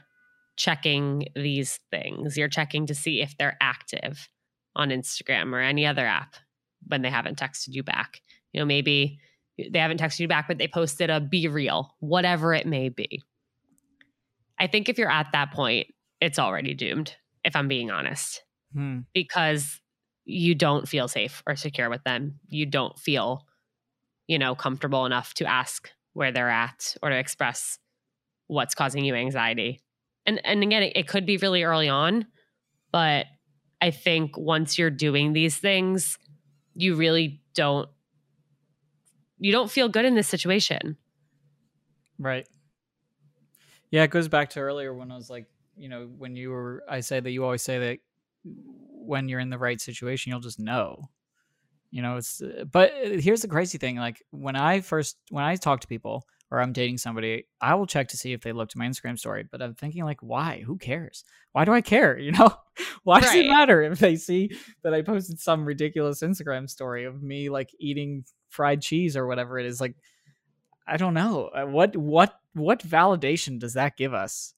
checking these things, you're checking to see if they're active on Instagram or any other app when they haven't texted you back. You know, maybe they haven't texted you back, but they posted a BeReal, whatever it may be. I think if you're at that point it's already doomed, if I'm being honest, Hmm. because you don't feel safe or secure with them. You don't feel, you know, comfortable enough to ask where they're at or to express what's causing you anxiety. And and again, it, it could be really early on, but I think once you're doing these things, you really don't you don't feel good in this situation. Right. Yeah, it goes back to earlier when I was like, you know, when you were, I say that you always say that when you're in the right situation, you'll just know. You know, it's, but here's the crazy thing like, when I first, when I talk to people or I'm dating somebody, I will check to see if they looked at my Instagram story, but I'm thinking, like, why? Who cares? Why do I care? You know, why does it matter if they see that I posted some ridiculous Instagram story of me like eating fried cheese or whatever it is? Like, I don't know. Uh, What what what validation does that give us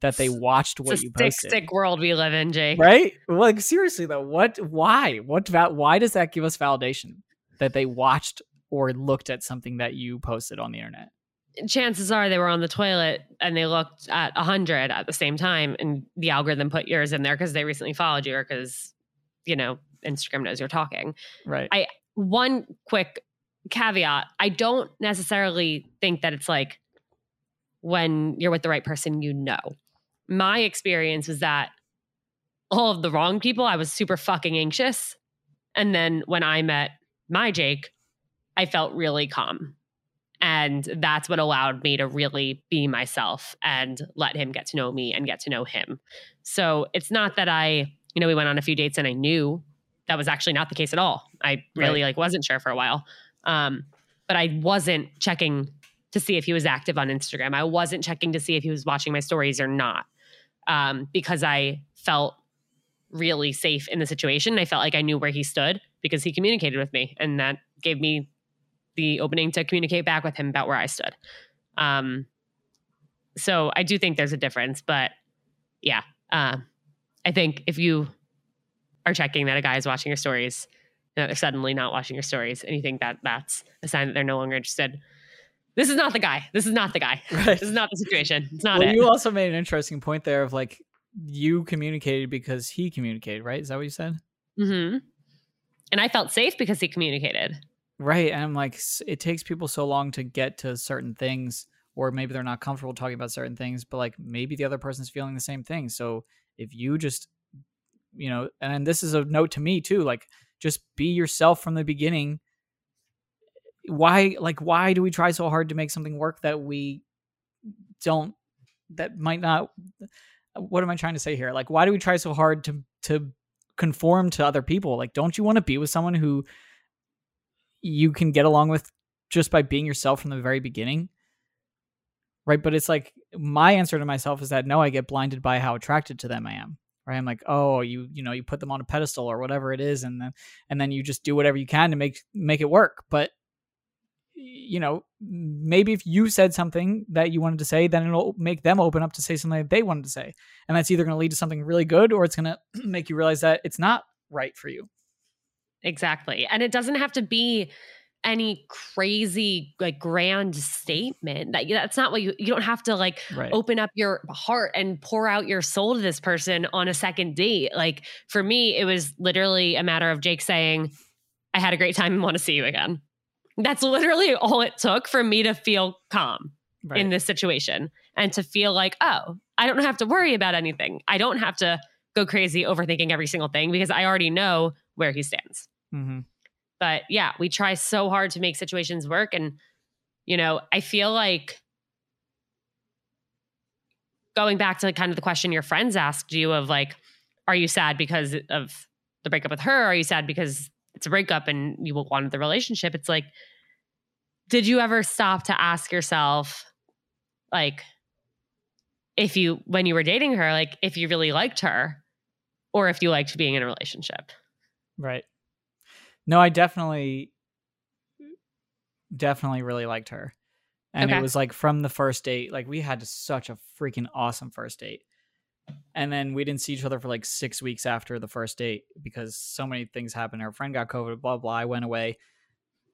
that they watched what you posted? stick world we live in, Jake. Right? Like seriously though, what why? What val- why does that give us validation that they watched or looked at something that you posted on the internet? chances are they were on the toilet and they looked at 100 at the same time and the algorithm put yours in there because they recently followed you or because you know instagram knows you're talking Right. I- one quick caveat. I don't necessarily think that it's like when you're with the right person you know. My experience was that all of the wrong people i was super fucking anxious. And then when i met my jake i felt really calm. And that's what allowed me to really be myself and let him get to know me and get to know him. So it's not that I, you know, we went on a few dates and I knew that was actually not the case at all. I really like wasn't sure for a while. Um, but I wasn't checking to see if he was active on Instagram. I wasn't checking to see if he was watching my stories or not. Um, because I felt really safe in the situation. I felt like I knew where he stood because he communicated with me and that gave me the opening to communicate back with him about where I stood. Um, so I do think there's a difference, but yeah, uh, I think if you are checking that a guy is watching your stories, and that they're suddenly not watching your stories, and you think that that's a sign that they're no longer interested, this is not the guy. This is not the guy. Right. This is not the situation. It's not well, it. you also made an interesting point there of like you communicated because he communicated, right? Is that what you said? mm-hmm And I felt safe because he communicated. Right. And I'm like, it takes people so long to get to certain things, or maybe they're not comfortable talking about certain things, but like maybe the other person's feeling the same thing. So if you just, you know, and this is a note to me too, like just be yourself from the beginning. Why, like, why do we try so hard to make something work that we don't, that might not, what am I trying to say here? Like, why do we try so hard to, to, conform to other people like don't you want to be with someone who you can get along with just by being yourself from the very beginning right but it's like my answer to myself is that no i get blinded by how attracted to them i am right? I'm like oh you you know you put them on a pedestal or whatever it is and then and then you just do whatever you can to make make it work. But you know maybe if you said something that you wanted to say then it'll make them open up to say something that they wanted to say. And that's either going to lead to something really good or it's going to make you realize that it's not right for you. Exactly. And it doesn't have to be any crazy like grand statement that that's not what you you don't have to like right. open up your heart and pour out your soul to this person on a second date. Like for me it was literally a matter of jake saying i had a great time and want to see you again. That's literally all it took for me to feel calm right. in this situation and to feel like oh i don't have to worry about anything. I don't have to go crazy overthinking every single thing because i already know where he stands. Mm-hmm. But yeah we try so hard to make situations work and you know i feel like going back to kind of the question your friends asked you of like are you sad because of the breakup with her? Are you sad because it's a breakup and you wanted the relationship? It's like did you ever stop to ask yourself like if you when you were dating her like if you really liked her or if you liked being in a relationship? Right. No, I definitely definitely really liked her. And Okay. it was like from the first date, like we had such a freaking awesome first date. And then we didn't see each other for like six weeks after the first date because so many things happened. Her friend got COVID, blah, blah. I went away.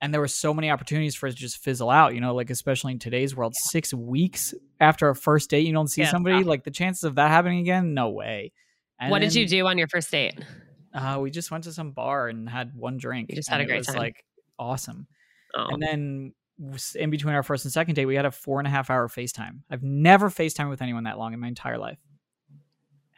and there were so many opportunities for it to just fizzle out you know like especially in today's world yeah. six weeks after a first date you don't see yeah, somebody like the chances of that happening again no way and what did you do on your first date uh, we just went to some bar and had one drink you just had a great time like awesome oh. and then in between our first and second date we had a four and a half hour facetime i've never facetime with anyone that long in my entire life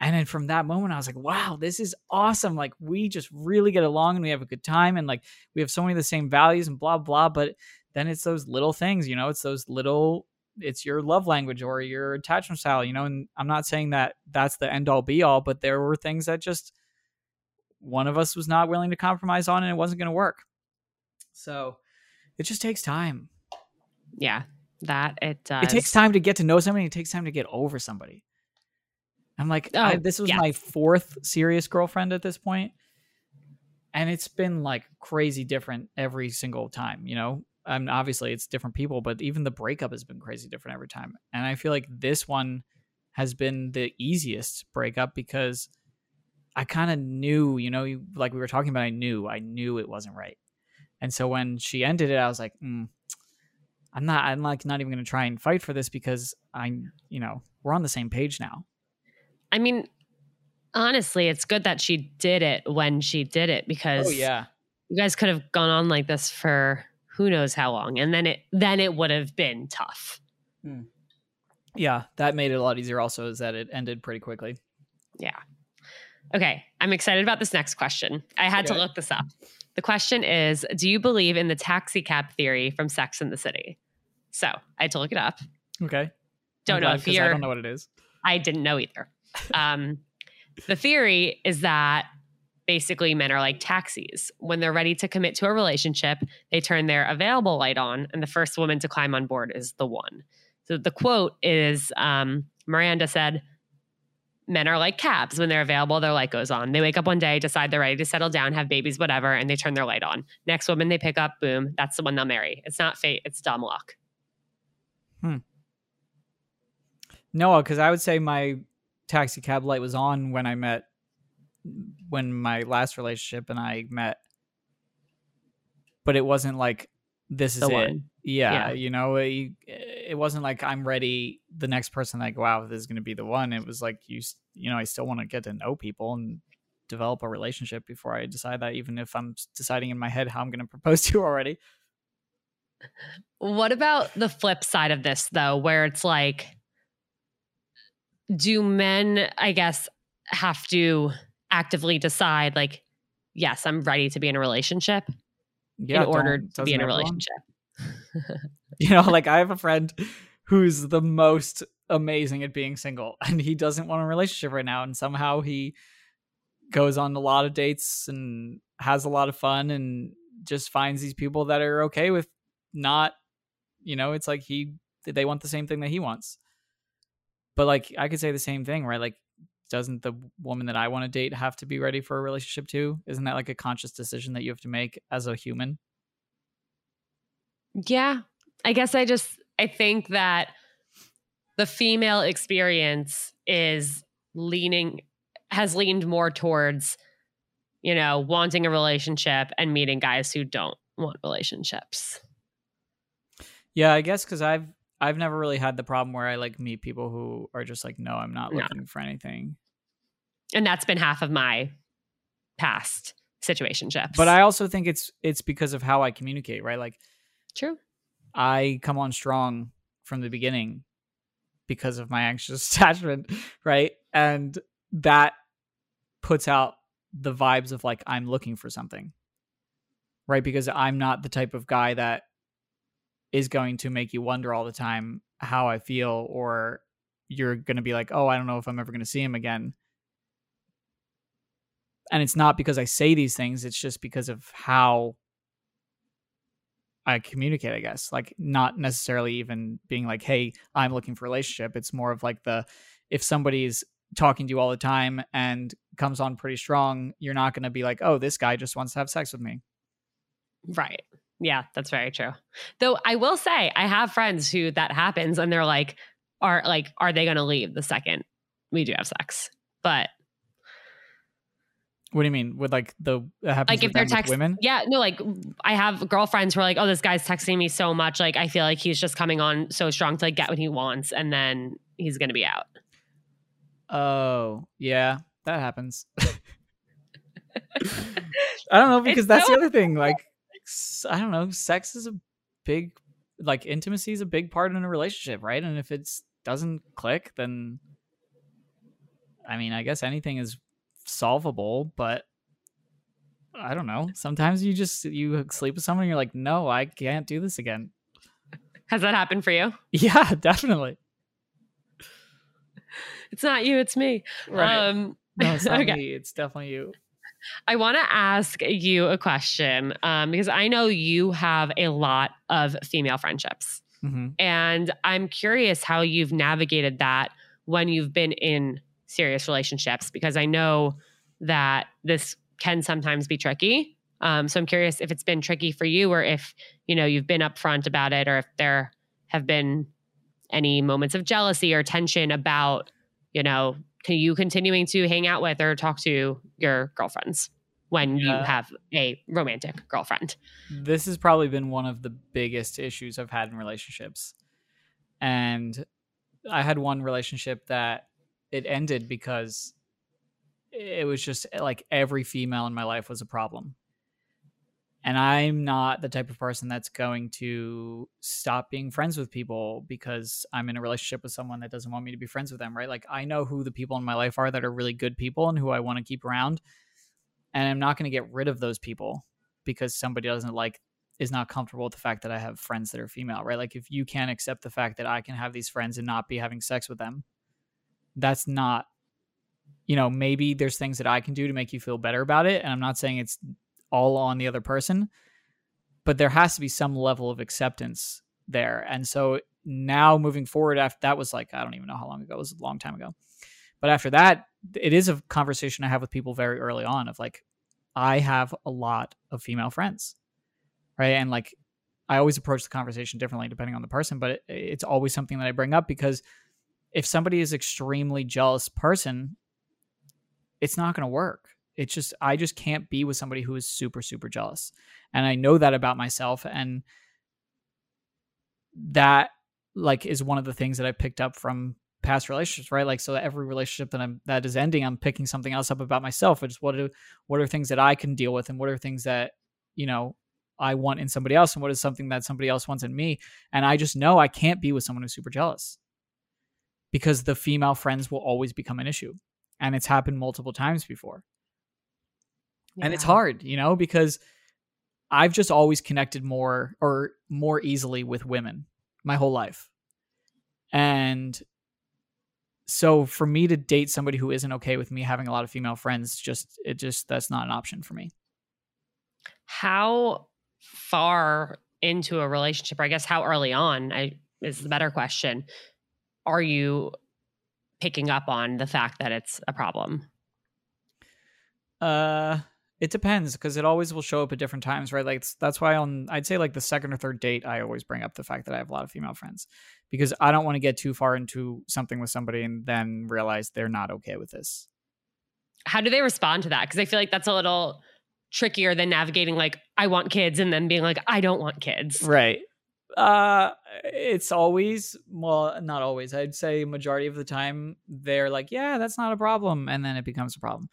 and then from that moment, I was like, wow, this is awesome. Like, we just really get along and we have a good time. And like, we have so many of the same values and blah, blah. But then it's those little things, you know, it's those little, it's your love language or your attachment style, you know. And I'm not saying that that's the end all be all, but there were things that just one of us was not willing to compromise on and it wasn't going to work. So it just takes time. Yeah, that it does. It takes time to get to know somebody. It takes time to get over somebody. I'm like, oh, I, this was my fourth serious girlfriend at this point, and it's been like crazy different every single time. You know, I mean, obviously it's different people, but even the breakup has been crazy different every time. And I feel like this one has been the easiest breakup because I kind of knew, you know, like we were talking about, I knew, I knew it wasn't right. And so when she ended it, I was like, mm, I'm not, I'm like not even going to try and fight for this because I, you know, we're on the same page now. I mean, honestly, it's good that she did it when she did it because oh, yeah. you guys could have gone on like this for who knows how long. And then it then it would have been tough. Hmm. Yeah, that made it a lot easier also is that it ended pretty quickly. Yeah. Okay, I'm excited about this next question. I had okay. to look this up. The question is Do you believe in the taxi cab theory from Sex in the City? So I had to look it up. Okay. Don't know if you're. I don't know what it is. I didn't know either. Um, the theory is that basically men are like taxis. When they're ready to commit to a relationship, they turn their available light on, and the first woman to climb on board is the one. So the quote is um, Miranda said, Men are like cabs. When they're available, their light goes on. They wake up one day, decide they're ready to settle down, have babies, whatever, and they turn their light on. Next woman they pick up, boom, that's the one they'll marry. It's not fate, it's dumb luck. Hmm. No, because I would say my taxi cab light was on when I met when my last relationship and I met but it wasn't like this is it yeah, yeah, you know it, it, wasn't like i'm ready the next person i go out with is going to be the one. It was like you you know i still want to get to know people and develop a relationship before i decide that even if i'm deciding in my head how i'm going to propose to you already. What about the flip side of this though where it's like do men, I guess, have to actively decide, like, yes, I'm ready to be in a relationship yeah, in order to be in a relationship? you know, like I have a friend who's the most amazing at being single and he doesn't want a relationship right now. And somehow he goes on a lot of dates and has a lot of fun and just finds these people that are okay with not, you know, it's like he, they want the same thing that he wants. But like I could say the same thing, right? Like doesn't the woman that I want to date have to be ready for a relationship too? Isn't that like a conscious decision that you have to make as a human? Yeah. I guess I just I think that the female experience is leaning has leaned more towards you know, wanting a relationship and meeting guys who don't want relationships. Yeah, I guess cuz I've I've never really had the problem where I like meet people who are just like, no, I'm not looking no. for anything. And that's been half of my past situationships. But I also think it's it's because of how I communicate, right? Like True. I come on strong from the beginning because of my anxious attachment, right? And that puts out the vibes of like I'm looking for something. Right? Because I'm not the type of guy that is going to make you wonder all the time how I feel, or you're going to be like, oh, I don't know if I'm ever going to see him again. And it's not because I say these things, it's just because of how I communicate, I guess. Like, not necessarily even being like, hey, I'm looking for a relationship. It's more of like the, if somebody's talking to you all the time and comes on pretty strong, you're not going to be like, oh, this guy just wants to have sex with me. Right. Yeah, that's very true. Though I will say, I have friends who that happens and they're like, are like, are they going to leave the second we do have sex? But What do you mean with like the that happens like if they're texting women? yeah no like i have girlfriends who are like oh this guy's texting me so much like i feel like he's just coming on so strong to like get what he wants and then he's gonna be out Oh, yeah, that happens. I don't know because It's that's so- the other thing. Like, I don't know. Sex is a big, like, intimacy is a big part in a relationship, right? And if it doesn't click, then I mean, I guess anything is solvable, but I don't know. Sometimes you just you sleep with someone, and you're like, no, I can't do this again. has that happened for you Yeah, definitely. it's not you it's me um No, it's not Okay. me. It's definitely you. I want to ask you a question um, because I know you have a lot of female friendships. hmm And I'm curious how you've navigated that when you've been in serious relationships, because I know that this can sometimes be tricky. Um, so I'm curious if it's been tricky for you or if, you know, you've been upfront about it or if there have been any moments of jealousy or tension about, you know, can you continuing to hang out with or talk to your girlfriends when you have a romantic girlfriend? this has probably been one of the biggest issues I've had in relationships. And I had one relationship that it ended because it was just like every female in my life was a problem. And I'm not the type of person that's going to stop being friends with people because I'm in a relationship with someone that doesn't want me to be friends with them, right? Like I know who the people in my life are that are really good people and who I want to keep around. And I'm not going to get rid of those people because somebody doesn't like is not comfortable with the fact that I have friends that are female, right? Like if you can't accept the fact that I can have these friends and not be having sex with them, that's not you know, maybe there's things that I can do to make you feel better about it, and I'm not saying it's all on the other person, but there has to be some level of acceptance there. And so now moving forward after that was like I don't even know how long ago, it was a long time ago. But after that, it is a conversation I have with people very early on of like I have a lot of female friends right and like i always approach the conversation differently depending on the person but it, it's always something that i bring up because if somebody is extremely jealous person it's not going to work. It's just i just can't be with somebody who is super super jealous. And i know that about myself and that like is one of the things that i picked up from past relationships right? Like so every relationship that i'm that is ending i'm picking something else up about myself it's what are what are things that i can deal with and what are things that you know I want in somebody else and what is something that somebody else wants in me. And I just know I can't be with someone who's super jealous because the female friends will always become an issue. And it's happened multiple times before. And it's hard, you know, because I've just always connected more or more easily with women my whole life. And so for me to date somebody who isn't okay with me having a lot of female friends, just it just that's not an option for me. how far into a relationship or i guess how early on i is the better question are you picking up on the fact that it's a problem Uh, it depends because it always will show up at different times, right? Like that's why on I'd say like the second or third date, I always bring up the fact that I have a lot of female friends because I don't want to get too far into something with somebody and then realize they're not okay with this. how do they respond to that because i feel like that's a little trickier than navigating like i want kids and then being like i don't want kids Right. Uh, it's always well, not always. I'd say majority of the time they're like, yeah, that's not a problem, and then it becomes a problem.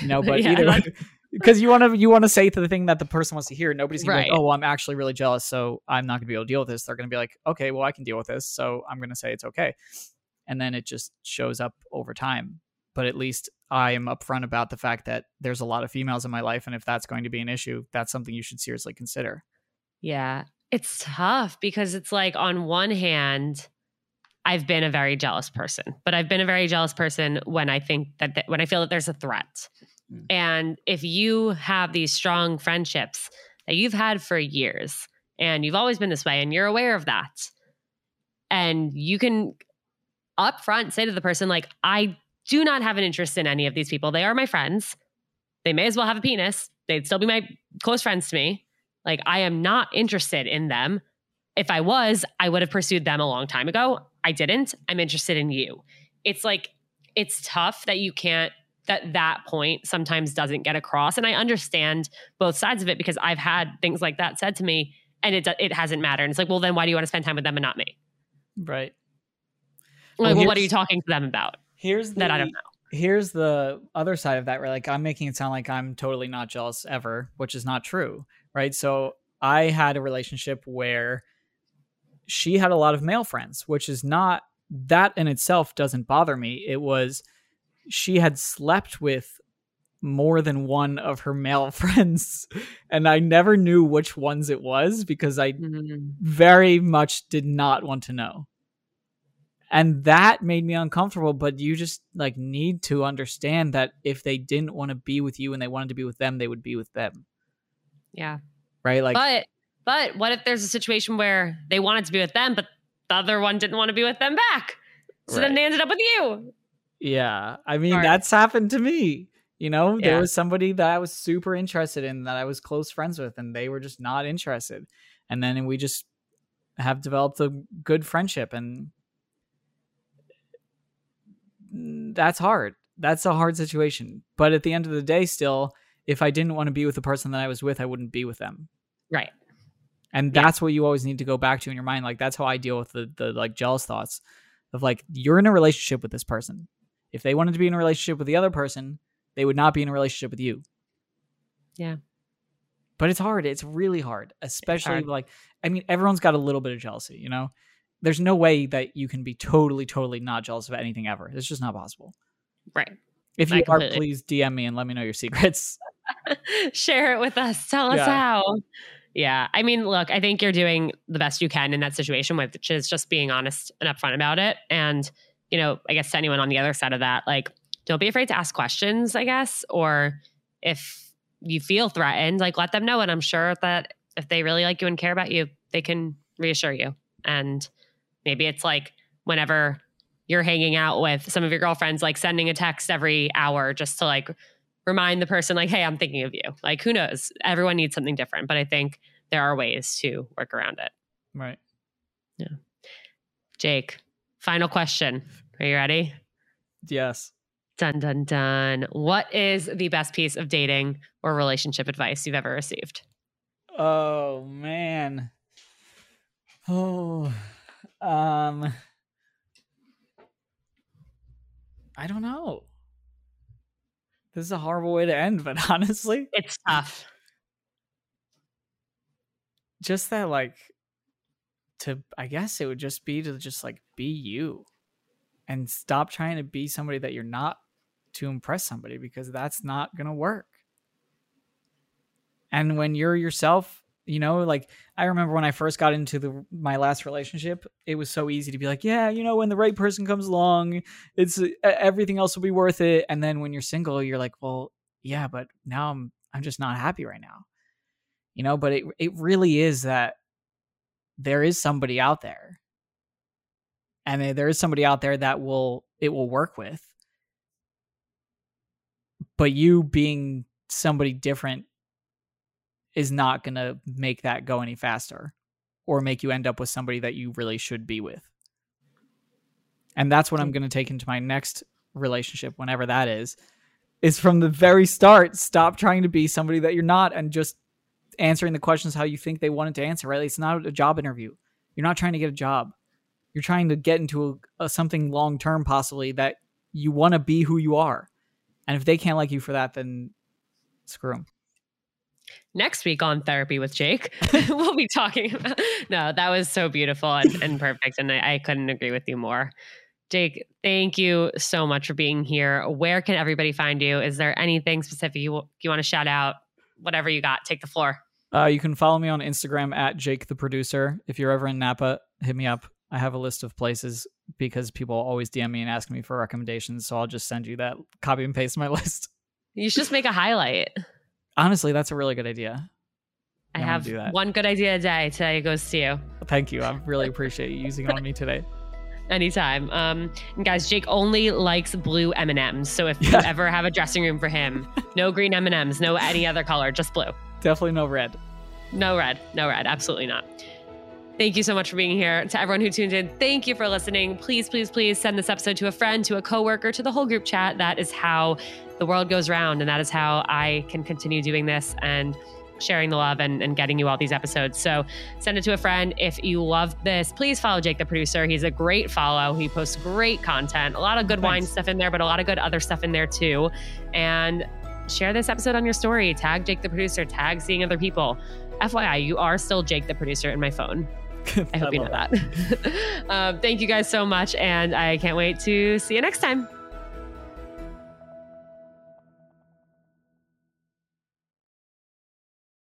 You know, but Yeah, either way, because you want to you want to say to the thing that the person wants to hear. Nobody's gonna be like, oh, well, I'm actually really jealous, so I'm not gonna be able to deal with this. They're gonna be like, okay, well, I can deal with this, so I'm gonna say it's okay, and then it just shows up over time. But at least I am upfront about the fact that there's a lot of females in my life, and if that's going to be an issue, that's something you should seriously consider. Yeah. It's tough because it's like, on one hand, I've been a very jealous person, but I've been a very jealous person when I think that, that when I feel that there's a threat. Mm. And if you have these strong friendships that you've had for years and you've always been this way and you're aware of that, and you can upfront say to the person, like, I do not have an interest in any of these people. They are my friends. They may as well have a penis. They'd still be my close friends to me. Like, I am not interested in them. If I was, I would have pursued them a long time ago. I didn't. I'm interested in you. It's like, it's tough that you can't that that point sometimes doesn't get across. And I understand both sides of it because I've had things like that said to me and it it hasn't mattered. And it's like, well, then why do you want to spend time with them and not me? Right. Like, well, well what are you talking to them about? Here's the, that I don't know. Here's the other side of that, where like I'm making it sound like I'm totally not jealous ever, which is not true, right? So I had a relationship where she had a lot of male friends, which is not that in itself doesn't bother me. It was she had slept with more than one of her male friends and I never knew which ones it was because I mm-hmm. very much did not want to know. And that made me uncomfortable, but you just like need to understand that if they didn't want to be with you and they wanted to be with them, they would be with them. Yeah. Right? Like But but what if there's a situation where they wanted to be with them but the other one didn't want to be with them back? So right. then they ended up with you. Yeah. I mean, that's happened to me. You know, there was somebody that I was super interested in that I was close friends with, and they were just not interested. And then we just have developed a good friendship, and that's hard. That's a hard situation. But at the end of the day, still, if I didn't want to be with the person that I was with, I wouldn't be with them. Right. And yeah. that's what you always need to go back to in your mind. Like that's how I deal with the the like jealous thoughts of like you're in a relationship with this person. If they wanted to be in a relationship with the other person, they would not be in a relationship with you. Yeah. But it's hard. It's really hard, especially hard. like I mean, everyone's got a little bit of jealousy, you know? There's no way that you can be totally, totally not jealous of anything ever. It's just not possible. Right. If you are, please DM me and let me know your secrets. Share it with us. Tell us yeah. how. Yeah. I mean, look, I think you're doing the best you can in that situation, which is just being honest and upfront about it. And, you know, I guess to anyone on the other side of that, like, don't be afraid to ask questions, I guess, or if you feel threatened, like let them know. And I'm sure that if they really like you and care about you, they can reassure you. And maybe it's like whenever you're hanging out with some of your girlfriends, like sending a text every hour just to like remind the person, like, hey, I'm thinking of you. Like, who knows? Everyone needs something different. But I think there are ways to work around it. Right. Yeah. Jake, final question. Are you ready? Yes. Dun dun dun. What is the best piece of dating or relationship advice you've ever received? Oh man. Oh. Um I don't know. This is a horrible way to end, but honestly, it's tough. Just that like to I guess it would just be to just like be you and stop trying to be somebody that you're not to impress somebody because that's not going to work. And when you're yourself, you know, like I remember when I first got into the my last relationship, it was so easy to be like, yeah, you know, when the right person comes along, it's everything else will be worth it. And then when you're single, you're like, well, yeah, but now I'm I'm just not happy right now. You know, but it it really is that there is somebody out there. And there is somebody out there that will it will work with but you being somebody different is not going to make that go any faster or make you end up with somebody that you really should be with. And that's what I'm hmm. going to take into my next relationship, whenever that is, is from the very start, stop trying to be somebody that you're not and just answering the questions how you think they wanted to answer, right? It's not a job interview. You're not trying to get a job. You're trying to get into a, a something long term, possibly that you want to be who you are. And if they can't like you for that, then screw them. Next week on Therapy with Jake, we'll be talking about. No, that was so beautiful and, and perfect. And I, I couldn't agree with you more. Jake, thank you so much for being here. Where can everybody find you? Is there anything specific you, you want to shout out? Whatever you got, take the floor. Uh, you can follow me on Instagram at Jake the Producer. If you're ever in Napa, hit me up. I have a list of places because people always DM me and ask me for recommendations. So I'll just send you that, copy and paste my list. You should just make a highlight. Honestly, that's a really good idea. I, I have one good idea a day. Today goes to you. Thank you. I really appreciate you using it on me today. Anytime. Um, guys, Jake only likes blue M and M's. So if yeah. you ever have a dressing room for him, no green M and M's, no any other color, just blue. Definitely no red. No red. No red. Absolutely not. Thank you so much for being here. To everyone who tuned in, thank you for listening. Please, please, please send this episode to a friend, to a coworker, to the whole group chat. That is how the world goes round, and that is how I can continue doing this and sharing the love and, and getting you all these episodes. So send it to a friend. If you love this, please follow Jake the producer. He's a great follow. He posts great content, a lot of good Thanks. wine stuff in there, but a lot of good other stuff in there too. And share this episode on your story. Tag Jake the producer, tag seeing other people. FYI, you are still Jake the producer in my phone. I hope I you know that. that. um, thank you guys so much. And I can't wait to see you next time.